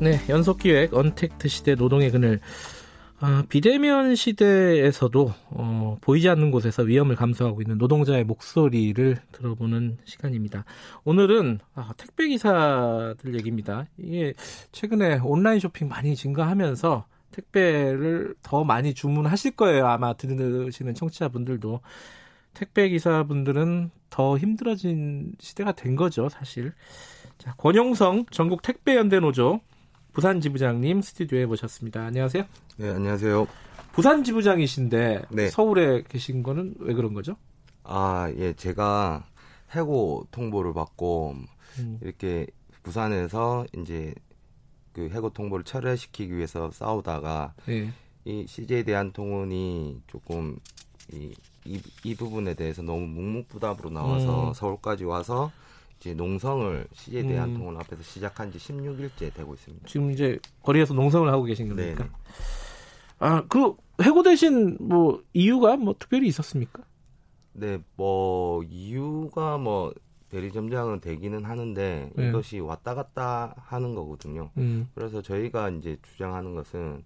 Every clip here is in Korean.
네, 연속 기획 언택트 시대 노동의 그늘 아, 비대면 시대에서도 어, 보이지 않는 곳에서 위험을 감수하고 있는 노동자의 목소리를 들어보는 시간입니다. 오늘은 아, 택배 기사들 얘기입니다. 이게 최근에 온라인 쇼핑 많이 증가하면서 택배를 더 많이 주문하실 거예요. 아마 들으시는 청취자분들도 택배 기사분들은 더 힘들어진 시대가 된 거죠, 사실. 자, 권용성 전국 택배 연대 노조 부산 지부장님 스튜디오에 모셨습니다. 안녕하세요. 네, 안녕하세요. 부산 지부장이신데 네. 서울에 계신 거는 왜 그런 거죠? 아, 예, 제가 해고 통보를 받고 음. 이렇게 부산에서 이제 그 해고 통보를 철회시키기 위해서 싸우다가 네. 이 CJ 대한통운이 조금 이, 이, 이 부분에 대해서 너무 묵묵부답으로 나와서 음. 서울까지 와서 이제 농성을 CJ 대한통운 음. 앞에서 시작한 지 16일째 되고 있습니다. 지금 이제 거리에서 농성을 하고 계신 겁니까? 네네. 아, 그 해고되신 뭐 이유가 뭐 특별히 있었습니까? 네, 뭐 이유가 뭐 대리점장은 되기는 하는데 네. 이것이 왔다 갔다 하는 거거든요. 음. 그래서 저희가 이제 주장하는 것은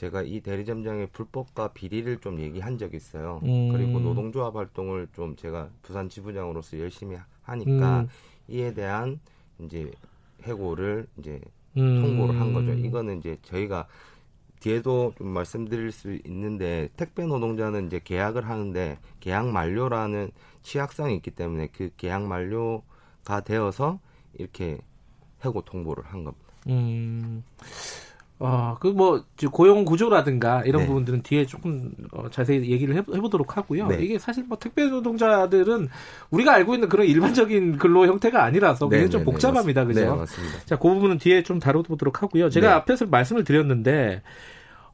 제가 이 대리점장의 불법과 비리를 좀 얘기한 적이 있어요. 음. 그리고 노동조합 활동을 좀 제가 부산 지부장으로서 열심히 하니까 음. 이에 대한 이제 해고를 이제 음. 통보를 한 거죠. 이거는 이제 저희가 뒤에도 좀 말씀드릴 수 있는데 택배 노동자는 이제 계약을 하는데 계약 만료라는 취약성이 있기 때문에 그 계약 만료가 되어서 이렇게 해고 통보를 한 겁니다. 음. 어, 그 뭐 고용 구조라든가 이런 네. 부분들은 뒤에 조금 어, 자세히 얘기를 해, 보도록 하고요. 네. 이게 사실 뭐 택배 노동자들은 우리가 알고 있는 그런 일반적인 근로 형태가 아니라서 굉장히 네, 좀 네, 네, 복잡합니다. 그죠? 네, 맞습니다. 자, 그 부분은 뒤에 좀 다뤄보도록 하고요. 제가 앞에서 말씀을 드렸는데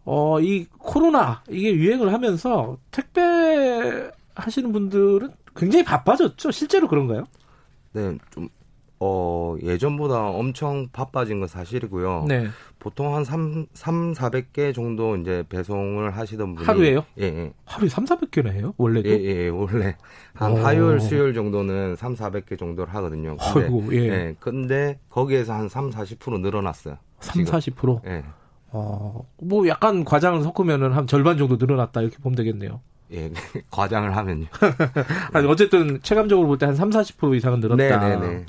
어, 이 코로나 이게 유행을 하면서 택배 하시는 분들은 굉장히 바빠졌죠. 실제로 그런가요? 네, 좀 어, 예전보다 엄청 바빠진 건 사실이고요. 네. 보통 한 3, 3, 400개 정도 이제 배송을 하시던 분이 하루에요? 예, 예. 하루에 3, 400개나 해요? 원래도? 예, 예, 원래 한 오. 화요일, 수요일 정도는 3, 400개 정도를 하거든요. 근데, 아이고, 예. 예. 근데 거기에서 한 3, 40% 늘어났어요. 3, 지금. 40%? 예. 어, 뭐 약간 과장을 섞으면은 한 절반 정도 늘어났다 이렇게 보면 되겠네요. 예, 과장을 하면요. 아니, 어쨌든 체감적으로 볼 때 한 3, 40% 이상은 늘었다. 네네네.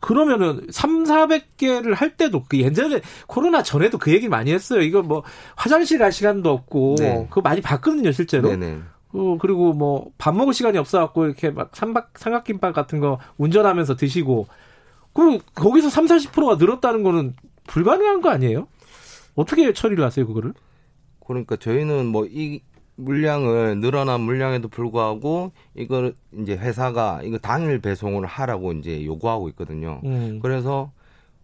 그러면은 3, 400개를 할 때도 그 예전에 코로나 전에도 그 얘기 많이 했어요. 이거 뭐 화장실 갈 시간도 없고 네. 그거 많이 봤거든요, 실제로. 네네. 어, 그리고 뭐 밥 먹을 시간이 없어 갖고 이렇게 막 삼박 삼각김밥 같은 거 운전하면서 드시고 그 거기서 3, 40%가 늘었다는 거는 불가능한 거 아니에요? 어떻게 처리를 하세요, 그거를? 그러니까 저희는 뭐 이 물량을 늘어난 물량에도 불구하고 이걸 이제 회사가 이거 당일 배송을 하라고 이제 요구하고 있거든요. 음. 그래서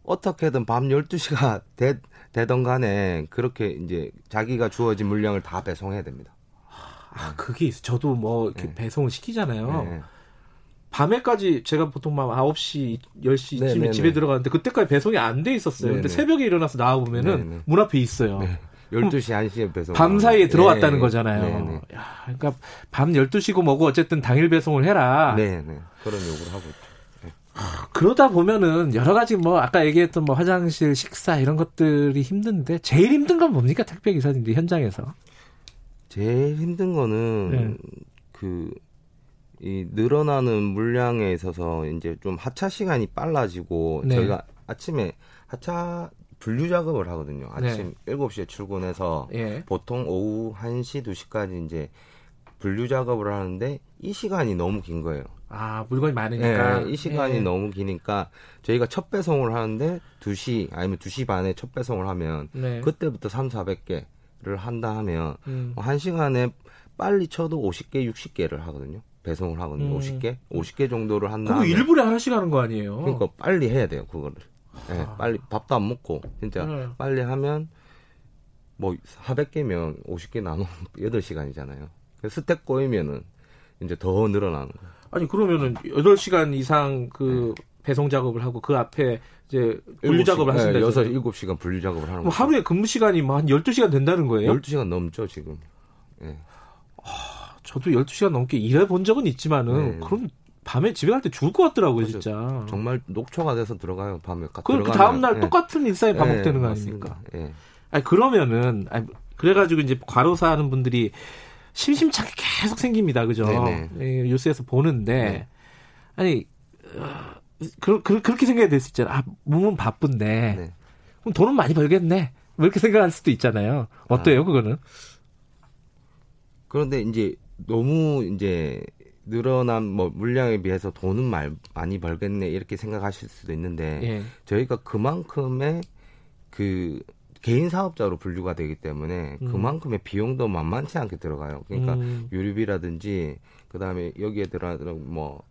어떻게든 밤 12시가 되, 되던 간에 그렇게 이제 자기가 주어진 물량을 다 배송해야 됩니다. 아, 그게 있어. 저도 뭐 이렇게 네. 배송을 시키잖아요. 네. 밤에까지 제가 보통 막 9시, 10시쯤에 네네네. 집에 들어가는데 그때까지 배송이 안 돼 있었어요. 근데 새벽에 일어나서 나와 보면은 문 앞에 있어요. 네. 12시 1시에 배송. 밤 사이에 들어왔다는 네, 거잖아요. 네, 네. 야, 그러니까 밤 12시고 뭐고 어쨌든 당일 배송을 해라. 네, 네. 그런 요구를 하고 있죠. 네. 그러다 보면은 여러 가지 뭐 아까 얘기했던 뭐 화장실, 식사 이런 것들이 힘든데 제일 힘든 건 뭡니까? 택배 기사님들 현장에서. 제일 힘든 거는 네. 그, 이 늘어나는 물량에 있어서 이제 좀 하차 시간이 빨라지고 네. 저희가 아침에 하차 분류 작업을 하거든요. 아침 네. 7시에 출근해서 예. 보통 오후 1시, 2시까지 이제 분류 작업을 하는데 이 시간이 너무 긴 거예요. 아, 물건이 많으니까. 네, 이 시간이 예. 너무 기니까 저희가 첫 배송을 하는데 2시 아니면 2시 반에 첫 배송을 하면 네. 그때부터 3, 400개를 한다 하면 음. 1시간에 빨리 쳐도 50개, 60개를 하거든요. 배송을 하거든요. 음. 50개, 50개 정도를 한다. 그거 일부러 하나씩 하는 거 아니에요? 그러니까 빨리 해야 돼요, 그거를. 예, 네, 빨리 밥도 안 먹고 진짜 네. 빨리 하면 뭐 400개면 50개 나누면 8시간이잖아요. 스택 꼬이면은 이제 더 늘어나는 거예요. 아니 그러면은 8시간 이상 그 네. 배송 작업을 하고 그 앞에 이제 분류 작업을 하신다. 네, 6, 7시간 분류 작업을 하는 거예요. 하루에 근무 시간이 뭐한 12시간 된다는 거예요? 12시간 넘죠, 지금. 예. 네. 아, 저도 12시간 넘게 일해 본 적은 있지만은 네. 그럼 밤에 집에 갈 때 죽을 것 같더라고요, 그렇죠. 진짜. 정말 녹초가 돼서 들어가요, 밤에. 그 다음 날 네. 똑같은 일상이 반복되는 거 아닙니까? 예. 아니 그러면은 아니, 그래가지고 이제 과로사 하는 분들이 심심찮게 계속 생깁니다, 그죠? 예, 뉴스에서 보는데 네. 아니 어, 그, 그, 그렇게 생각이 될 수 있잖아. 아, 몸은 바쁜데 네. 그럼 돈은 많이 벌겠네. 뭐 이렇게 생각할 수도 있잖아요. 어때요, 아. 그거는? 그런데 이제 너무 이제 늘어난 뭐 물량에 비해서 돈은 말, 많이 벌겠네 이렇게 생각하실 수도 있는데 예. 저희가 그만큼의 그 개인 사업자로 분류가 되기 때문에 음. 그만큼의 비용도 만만치 않게 들어가요. 그러니까 음. 유류비라든지 그다음에 여기에 들어 뭐,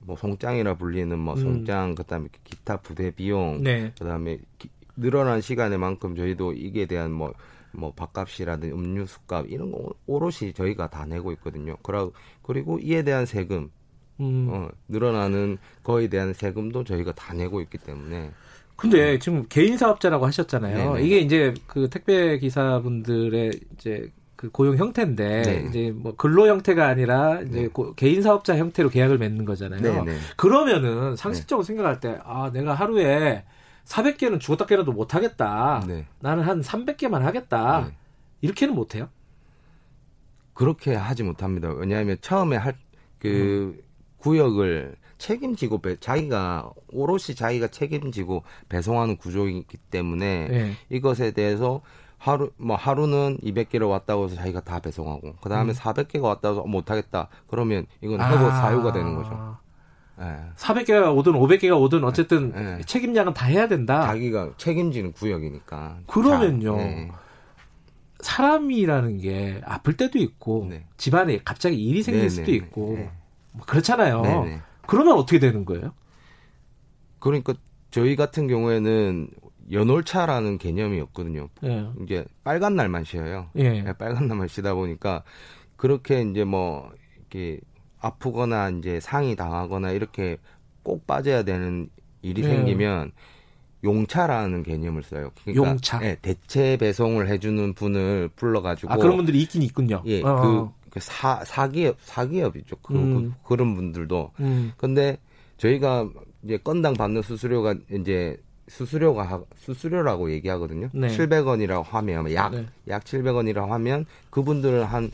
뭐 송장이라 불리는 뭐 음. 송장 음. 그다음에 기타 부대 비용 네. 그다음에 기, 늘어난 시간에 만큼 저희도 이게 대한 뭐 뭐 밥값이라든지 음료수값 이런 거 오롯이 저희가 다 내고 있거든요. 그러, 그리고 이에 대한 세금 음. 어, 늘어나는 거에 대한 세금도 저희가 다 내고 있기 때문에 근데 네. 지금 개인 사업자라고 하셨잖아요. 네네. 이게 이제 그 택배 기사분들의 이제 그 고용 형태인데 네 이제 뭐 근로 형태가 아니라 이제 네. 고, 개인 사업자 형태로 계약을 맺는 거잖아요. 네네. 그러면은 상식적으로 네. 생각할 때 아, 내가 하루에 400개는 죽었다 깨라도 못 하겠다. 네. 나는 한 300개만 하겠다. 네. 이렇게는 못 해요? 그렇게 하지 못합니다. 왜냐하면 처음에 할그 음. 구역을 책임지고 배, 자기가 오롯이 자기가 책임지고 배송하는 구조이기 때문에 네. 이것에 대해서 하루 뭐 하루는 200개를 왔다고 해서 자기가 다 배송하고 그 다음에 음. 400개가 왔다고 해서 못 하겠다. 그러면 이건 해고 아. 사유가 되는 거죠. 네. 400개가 오든 500개가 오든 어쨌든 네. 책임량은 다 해야 된다. 자기가 책임지는 구역이니까. 그러면요. 네. 사람이라는 게 아플 때도 있고 네. 집안에 갑자기 일이 생길 네, 수도 네, 있고 뭐 그렇잖아요. 그러면 어떻게 되는 거예요? 그러니까 저희 같은 경우에는 연월차라는 개념이 없거든요. 예. 이제 빨간 날만 쉬어요. 예. 네, 빨간 날만 쉬다 보니까 그렇게 이제 뭐 이렇게 아프거나 이제 상이 당하거나 이렇게 꼭 빠져야 되는 일이 예. 생기면 용차라는 개념을 써요. 그러니까 용차. 네, 대체 배송을 해주는 분을 불러가지고 아 그런 분들이 있긴 있군요. 예, 어. 그, 그 사, 사기업 사기업이죠. 그, 음. 그, 그런 분들도. 음. 근데 저희가 이제 건당 받는 수수료가 이제 수수료가 수수료라고 얘기하거든요. 네. 700원이라고 하면 약약 네. 약 700원이라고 하면 그분들은 한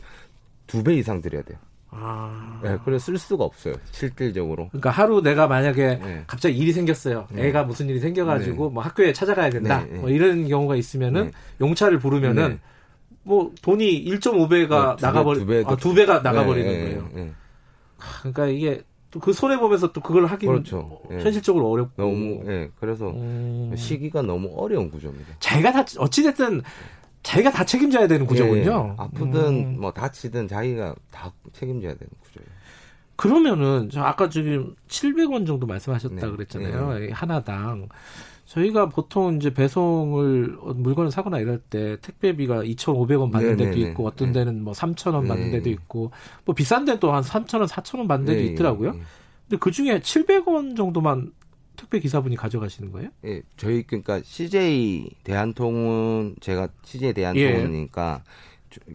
두 배 이상 드려야 돼요. 아. 네, 그래서 쓸 수가 없어요. 실질적으로. 그러니까 하루 내가 만약에 네. 갑자기 일이 생겼어요. 네. 애가 무슨 일이 생겨가지고 네. 뭐 학교에 찾아가야 된다. 네, 네. 뭐 이런 경우가 있으면은 용차를 부르면은 뭐 돈이 1.5배가 나가버리 두, 배, 아, 두 배가 나가버리는 거예요. 그러니까 이게 또 그 손해 보면서 또 그걸 하기 그렇죠. 예. 현실적으로 어렵고 너무 예 그래서 음... 시기가 너무 어려운 구조입니다. 자기가 다 어찌 됐든 자기가 다 책임져야 되는 구조군요. 예, 아프든 음... 뭐 다치든 자기가 다 책임져야 되는 구조예요. 그러면은 저 아까 지금 700원 정도 말씀하셨다 네. 그랬잖아요. 네. 하나당 저희가 보통 이제 배송을 물건을 사거나 이럴 때 택배비가 2,500원 받는 네네네. 데도 있고 어떤 네. 데는 뭐 3,000원 받는 데도 있고 뭐 비싼 또한 3,000원, 4,000원 받는 데도 있더라고요. 근데 그 중에 700원 정도만 택배 기사분이 가져가시는 거예요? 예, 저희 그러니까 CJ 대한통운 제가 CJ 대한통운이니까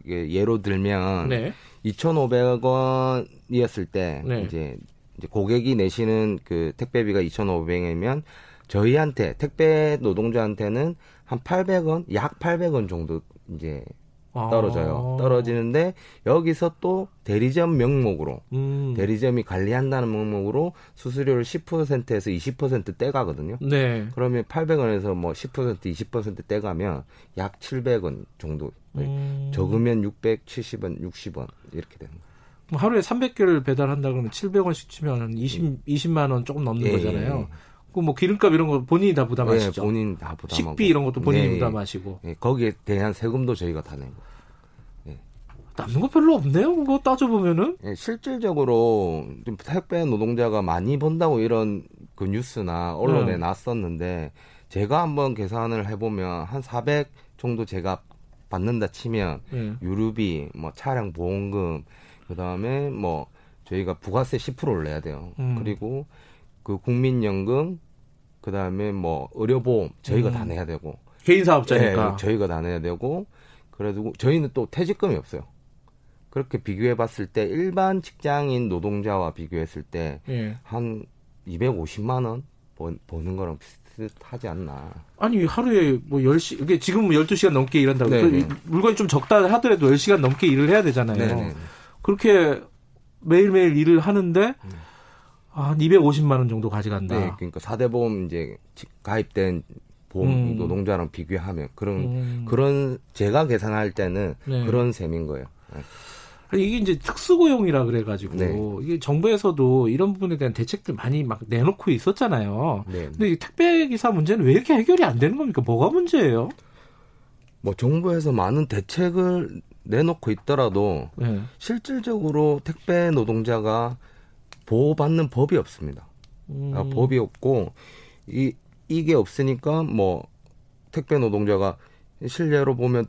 예. 예로 들면 네. 2,500원이었을 때 네. 이제 이제 고객이 내시는 그 택배비가 2,500원이면 저희한테 택배 노동자한테는 한 800원, 약 800원 정도 이제 떨어져요. 아. 떨어지는데 여기서 또 대리점 명목으로 음. 대리점이 관리한다는 명목으로 수수료를 10%에서 20% 떼가거든요. 네. 그러면 800원에서 뭐 10% 20% 떼가면 약 700원 정도. 음. 적으면 670원, 60원 이렇게 되는 거예요. 뭐 하루에 300개를 배달한다 그러면 700원씩 치면 20 20만 원 조금 넘는 예, 거잖아요. 예. 그뭐 기름값 이런 거 본인이 다 부담하시죠? 네, 본인 다 부담하고 식비 이런 것도 본인이 네, 부담하시고 네, 거기에 대한 세금도 저희가 다 내고. 네. 남는 거 별로 없네요. 그거 따져보면은. 예, 실질적으로 택배 노동자가 많이 번다고 이런 그 뉴스나 언론에 네. 났었는데 제가 한번 계산을 해보면 한 400 정도 제가 받는다 치면 네. 유류비, 뭐 차량 보험금, 그 다음에 뭐 저희가 부가세 10%를 내야 돼요. 음. 그리고 그 국민연금, 그 다음에 뭐 의료보험 저희가 음. 다 내야 되고 개인 사업자니까 네, 저희가 다 내야 되고 그래도 저희는 또 퇴직금이 없어요. 그렇게 비교해 봤을 때 일반 직장인 노동자와 비교했을 때한 예. 250만 원 버는 거랑 비슷하지 않나. 아니, 하루에 뭐 10시, 이게 지금 12시간 넘게 일한다고. 그 물건이 좀 적다 하더라도 10시간 넘게 일을 해야 되잖아요. 네네. 그렇게 매일매일 일을 하는데 음. 한 250만 원 정도 가져간다. 네, 그러니까 4대 보험 이제 가입된 보험 음. 노동자랑 비교하면 그런 음. 그런 제가 계산할 때는 네. 그런 셈인 거예요. 네. 이게 이제 특수고용이라 그래가지고 네. 이게 정부에서도 이런 부분에 대한 대책들 많이 막 내놓고 있었잖아요. 네. 근데 이 택배 기사 문제는 왜 이렇게 해결이 안 되는 겁니까? 뭐가 문제예요? 뭐 정부에서 많은 대책을 내놓고 있더라도 네. 실질적으로 택배 노동자가 보호받는 법이 없습니다. 음. 아, 법이 없고 이 이게 없으니까 뭐 택배 노동자가 실례로 보면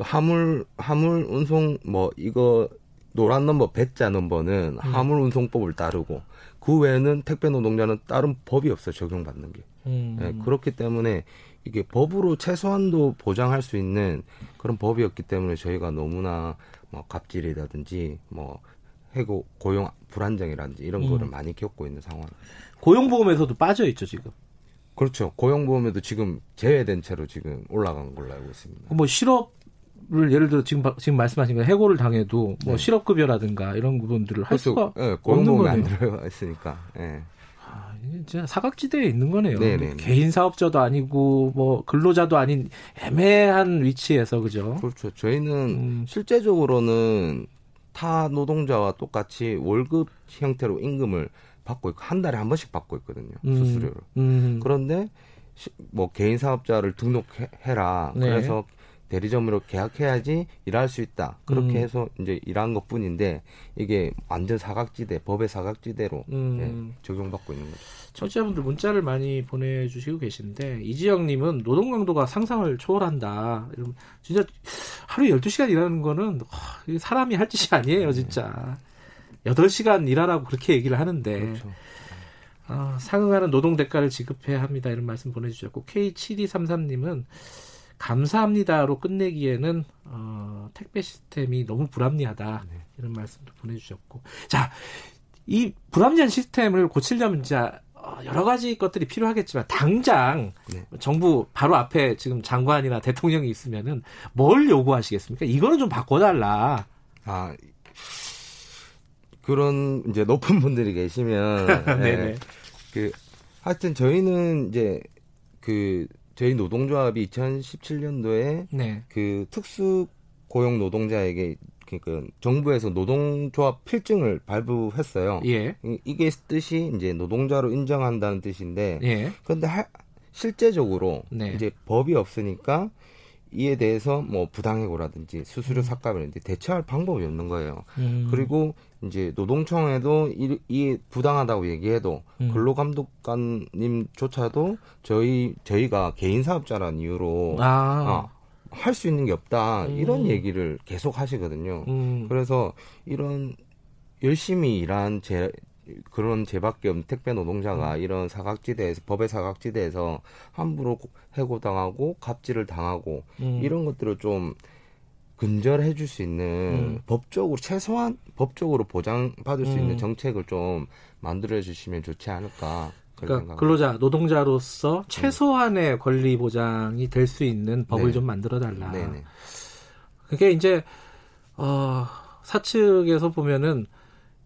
그 화물 화물 운송 뭐 이거 노란 넘버 배자 넘버는 음. 화물 운송법을 따르고 그 외에는 택배 노동자는 다른 법이 없어 적용받는 게 음. 네, 그렇기 때문에 이게 법으로 최소한도 보장할 수 있는 그런 법이었기 때문에 저희가 너무나 뭐 갑질이라든지 뭐 해고 고용 불안정이라든지 이런 음. 거를 많이 겪고 있는 상황. 고용보험에서도 빠져 있죠 지금. 그렇죠. 고용보험에도 지금 제외된 채로 지금 올라간 걸로 알고 있습니다. 뭐 실업 을 예를 들어 지금 지금 말씀하신 거 해고를 당해도 뭐 네. 실업급여라든가 이런 부분들을 할. 수가 네, 고용보험이 안 들어가 있으니까. 네. 아, 진짜 사각지대에 있는 거네요. 네네. 개인 사업자도 아니고 뭐 근로자도 아닌 애매한 위치에서 그죠? 그렇죠. 저희는 음. 실제적으로는 타 노동자와 똑같이 월급 형태로 임금을 받고 있고 한 달에 한 번씩 받고 있거든요 음. 수수료를. 음. 그런데 시, 뭐 개인 사업자를 등록해라. 네. 그래서 대리점으로 계약해야지 일할 수 있다. 그렇게 음. 해서 이제 일한 것 뿐인데 이게 완전 사각지대, 법의 사각지대로 음. 예, 적용받고 있는 거죠. 청취자분들 문자를 많이 보내주시고 계신데 이지영님은 노동 강도가 상상을 초월한다. 이러면 진짜 하루 에 12시간 일하는 거는 사람이 할 짓이 아니에요, 진짜. 네. 8시간 일하라고 그렇게 얘기를 하는데 그렇죠. 어, 상응하는 노동 대가를 지급해야 합니다. 이런 말씀 보내주셨고 K7233님은 감사합니다로 끝내기에는 어, 택배 시스템이 너무 불합리하다 네. 이런 말씀도 보내주셨고 자이 불합리한 시스템을 고치려면 진짜 어, 여러 가지 것들이 필요하겠지만 당장 네. 정부 바로 앞에 지금 장관이나 대통령이 있으면은 뭘 요구하시겠습니까? 이거는 좀 바꿔달라. 아 그런 이제 높은 분들이 계시면 네, 그 하여튼 저희는 이제 그 저희 노동조합이 2017년도에 네. 그 특수 고용 노동자에게 그러니까 정부에서 노동조합 필증을 발부했어요. 예. 이게 뜻이 이제 노동자로 인정한다는 뜻인데, 예. 그런데 하, 실제적으로 네. 이제 법이 없으니까 이에 대해서 뭐 부당해고라든지 수수료 음. 삭감이라든지 대처할 방법이 없는 거예요. 음. 그리고 이제 노동청에도 이, 이 부당하다고 얘기해도 음. 근로감독관님조차도 저희 저희가 개인 사업자란 이유로 아. 어, 할수 있는 게 없다 음. 이런 얘기를 계속 하시거든요. 음. 그래서 이런 열심히 일한 제 그런 제밖에 없는 택배 노동자가 음. 이런 사각지대에서 법의 사각지대에서 함부로 해고당하고 갑질을 당하고 음. 이런 것들을 좀 근절해 줄 수 있는 음. 법적으로 최소한 법적으로 보장받을 수 있는 음. 정책을 좀 만들어 주시면 좋지 않을까. 그러니까 근로자 노동자로서 최소한의 권리 보장이 될 수 있는 법을 네. 좀 만들어 달라. 그게 이제 어 사측에서 보면은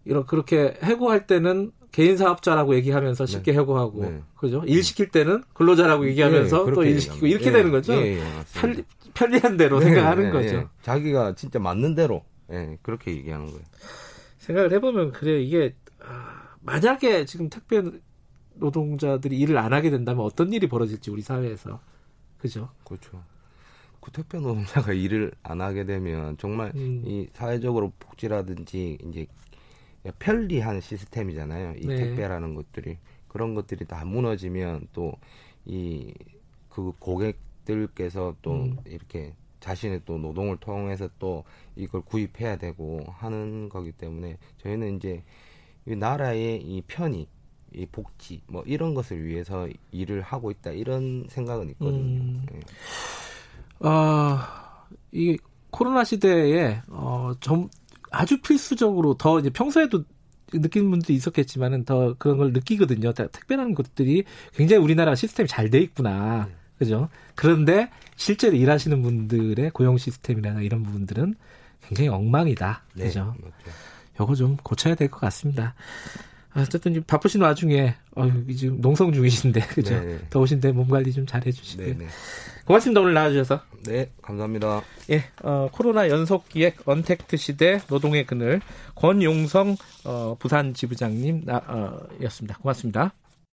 이런 그렇게 해고할 때는 개인 사업자라고 얘기하면서 네. 쉽게 네. 해고하고 네. 그죠? 일 시킬 때는 근로자라고 얘기하면서 네, 또일 시키고 이렇게 되는 거죠. 예, 예, 편리, 편리한 대로 네, 생각하는 거죠. 자기가 진짜 맞는 대로 예, 그렇게 얘기하는 거예요. 생각을 해보면 그래요. 이게 아, 만약에 지금 택배 노동자들이 일을 안 하게 된다면 어떤 일이 벌어질지 우리 사회에서 그죠? 그렇죠. 그 택배 노동자가 일을 안 하게 되면 정말 음. 이 사회적으로 복지라든지 이제 편리한 시스템이잖아요. 이 네. 택배라는 것들이 그런 것들이 다 무너지면 또 이 그 고객들께서 또 음. 이렇게 자신의 또 노동을 통해서 또 이걸 구입해야 되고 하는 거기 때문에 저희는 이제 이 나라의 이 편의 이 복지 뭐 이런 것을 위해서 일을 하고 있다 이런 생각은 있거든요. 음. 네. 어, 이 코로나 시대에 어, 좀 아주 필수적으로 더 이제 평소에도 느끼는 분도 있었겠지만은 더 그런 걸 느끼거든요. 택배라는 것들이 굉장히 우리나라 시스템이 잘 돼 있구나. 네. 그죠? 그런데 실제로 일하시는 분들의 고용 시스템이나 이런 부분들은 굉장히 엉망이다. 네, 그죠? 맞죠. 요거 좀 고쳐야 될 것 같습니다. 어쨌든 바쁘신 와중에 어, 지금 농성 중이신데 그죠? 네. 더우신데 몸 관리 좀 잘 해주시고요. 네, 네. 고맙습니다 오늘 나와주셔서. 네, 감사합니다. 예, 어, 코로나 연속 기획 언택트 시대 노동의 그늘 권용성 어, 부산 지부장님 나, 어, 였습니다. 고맙습니다.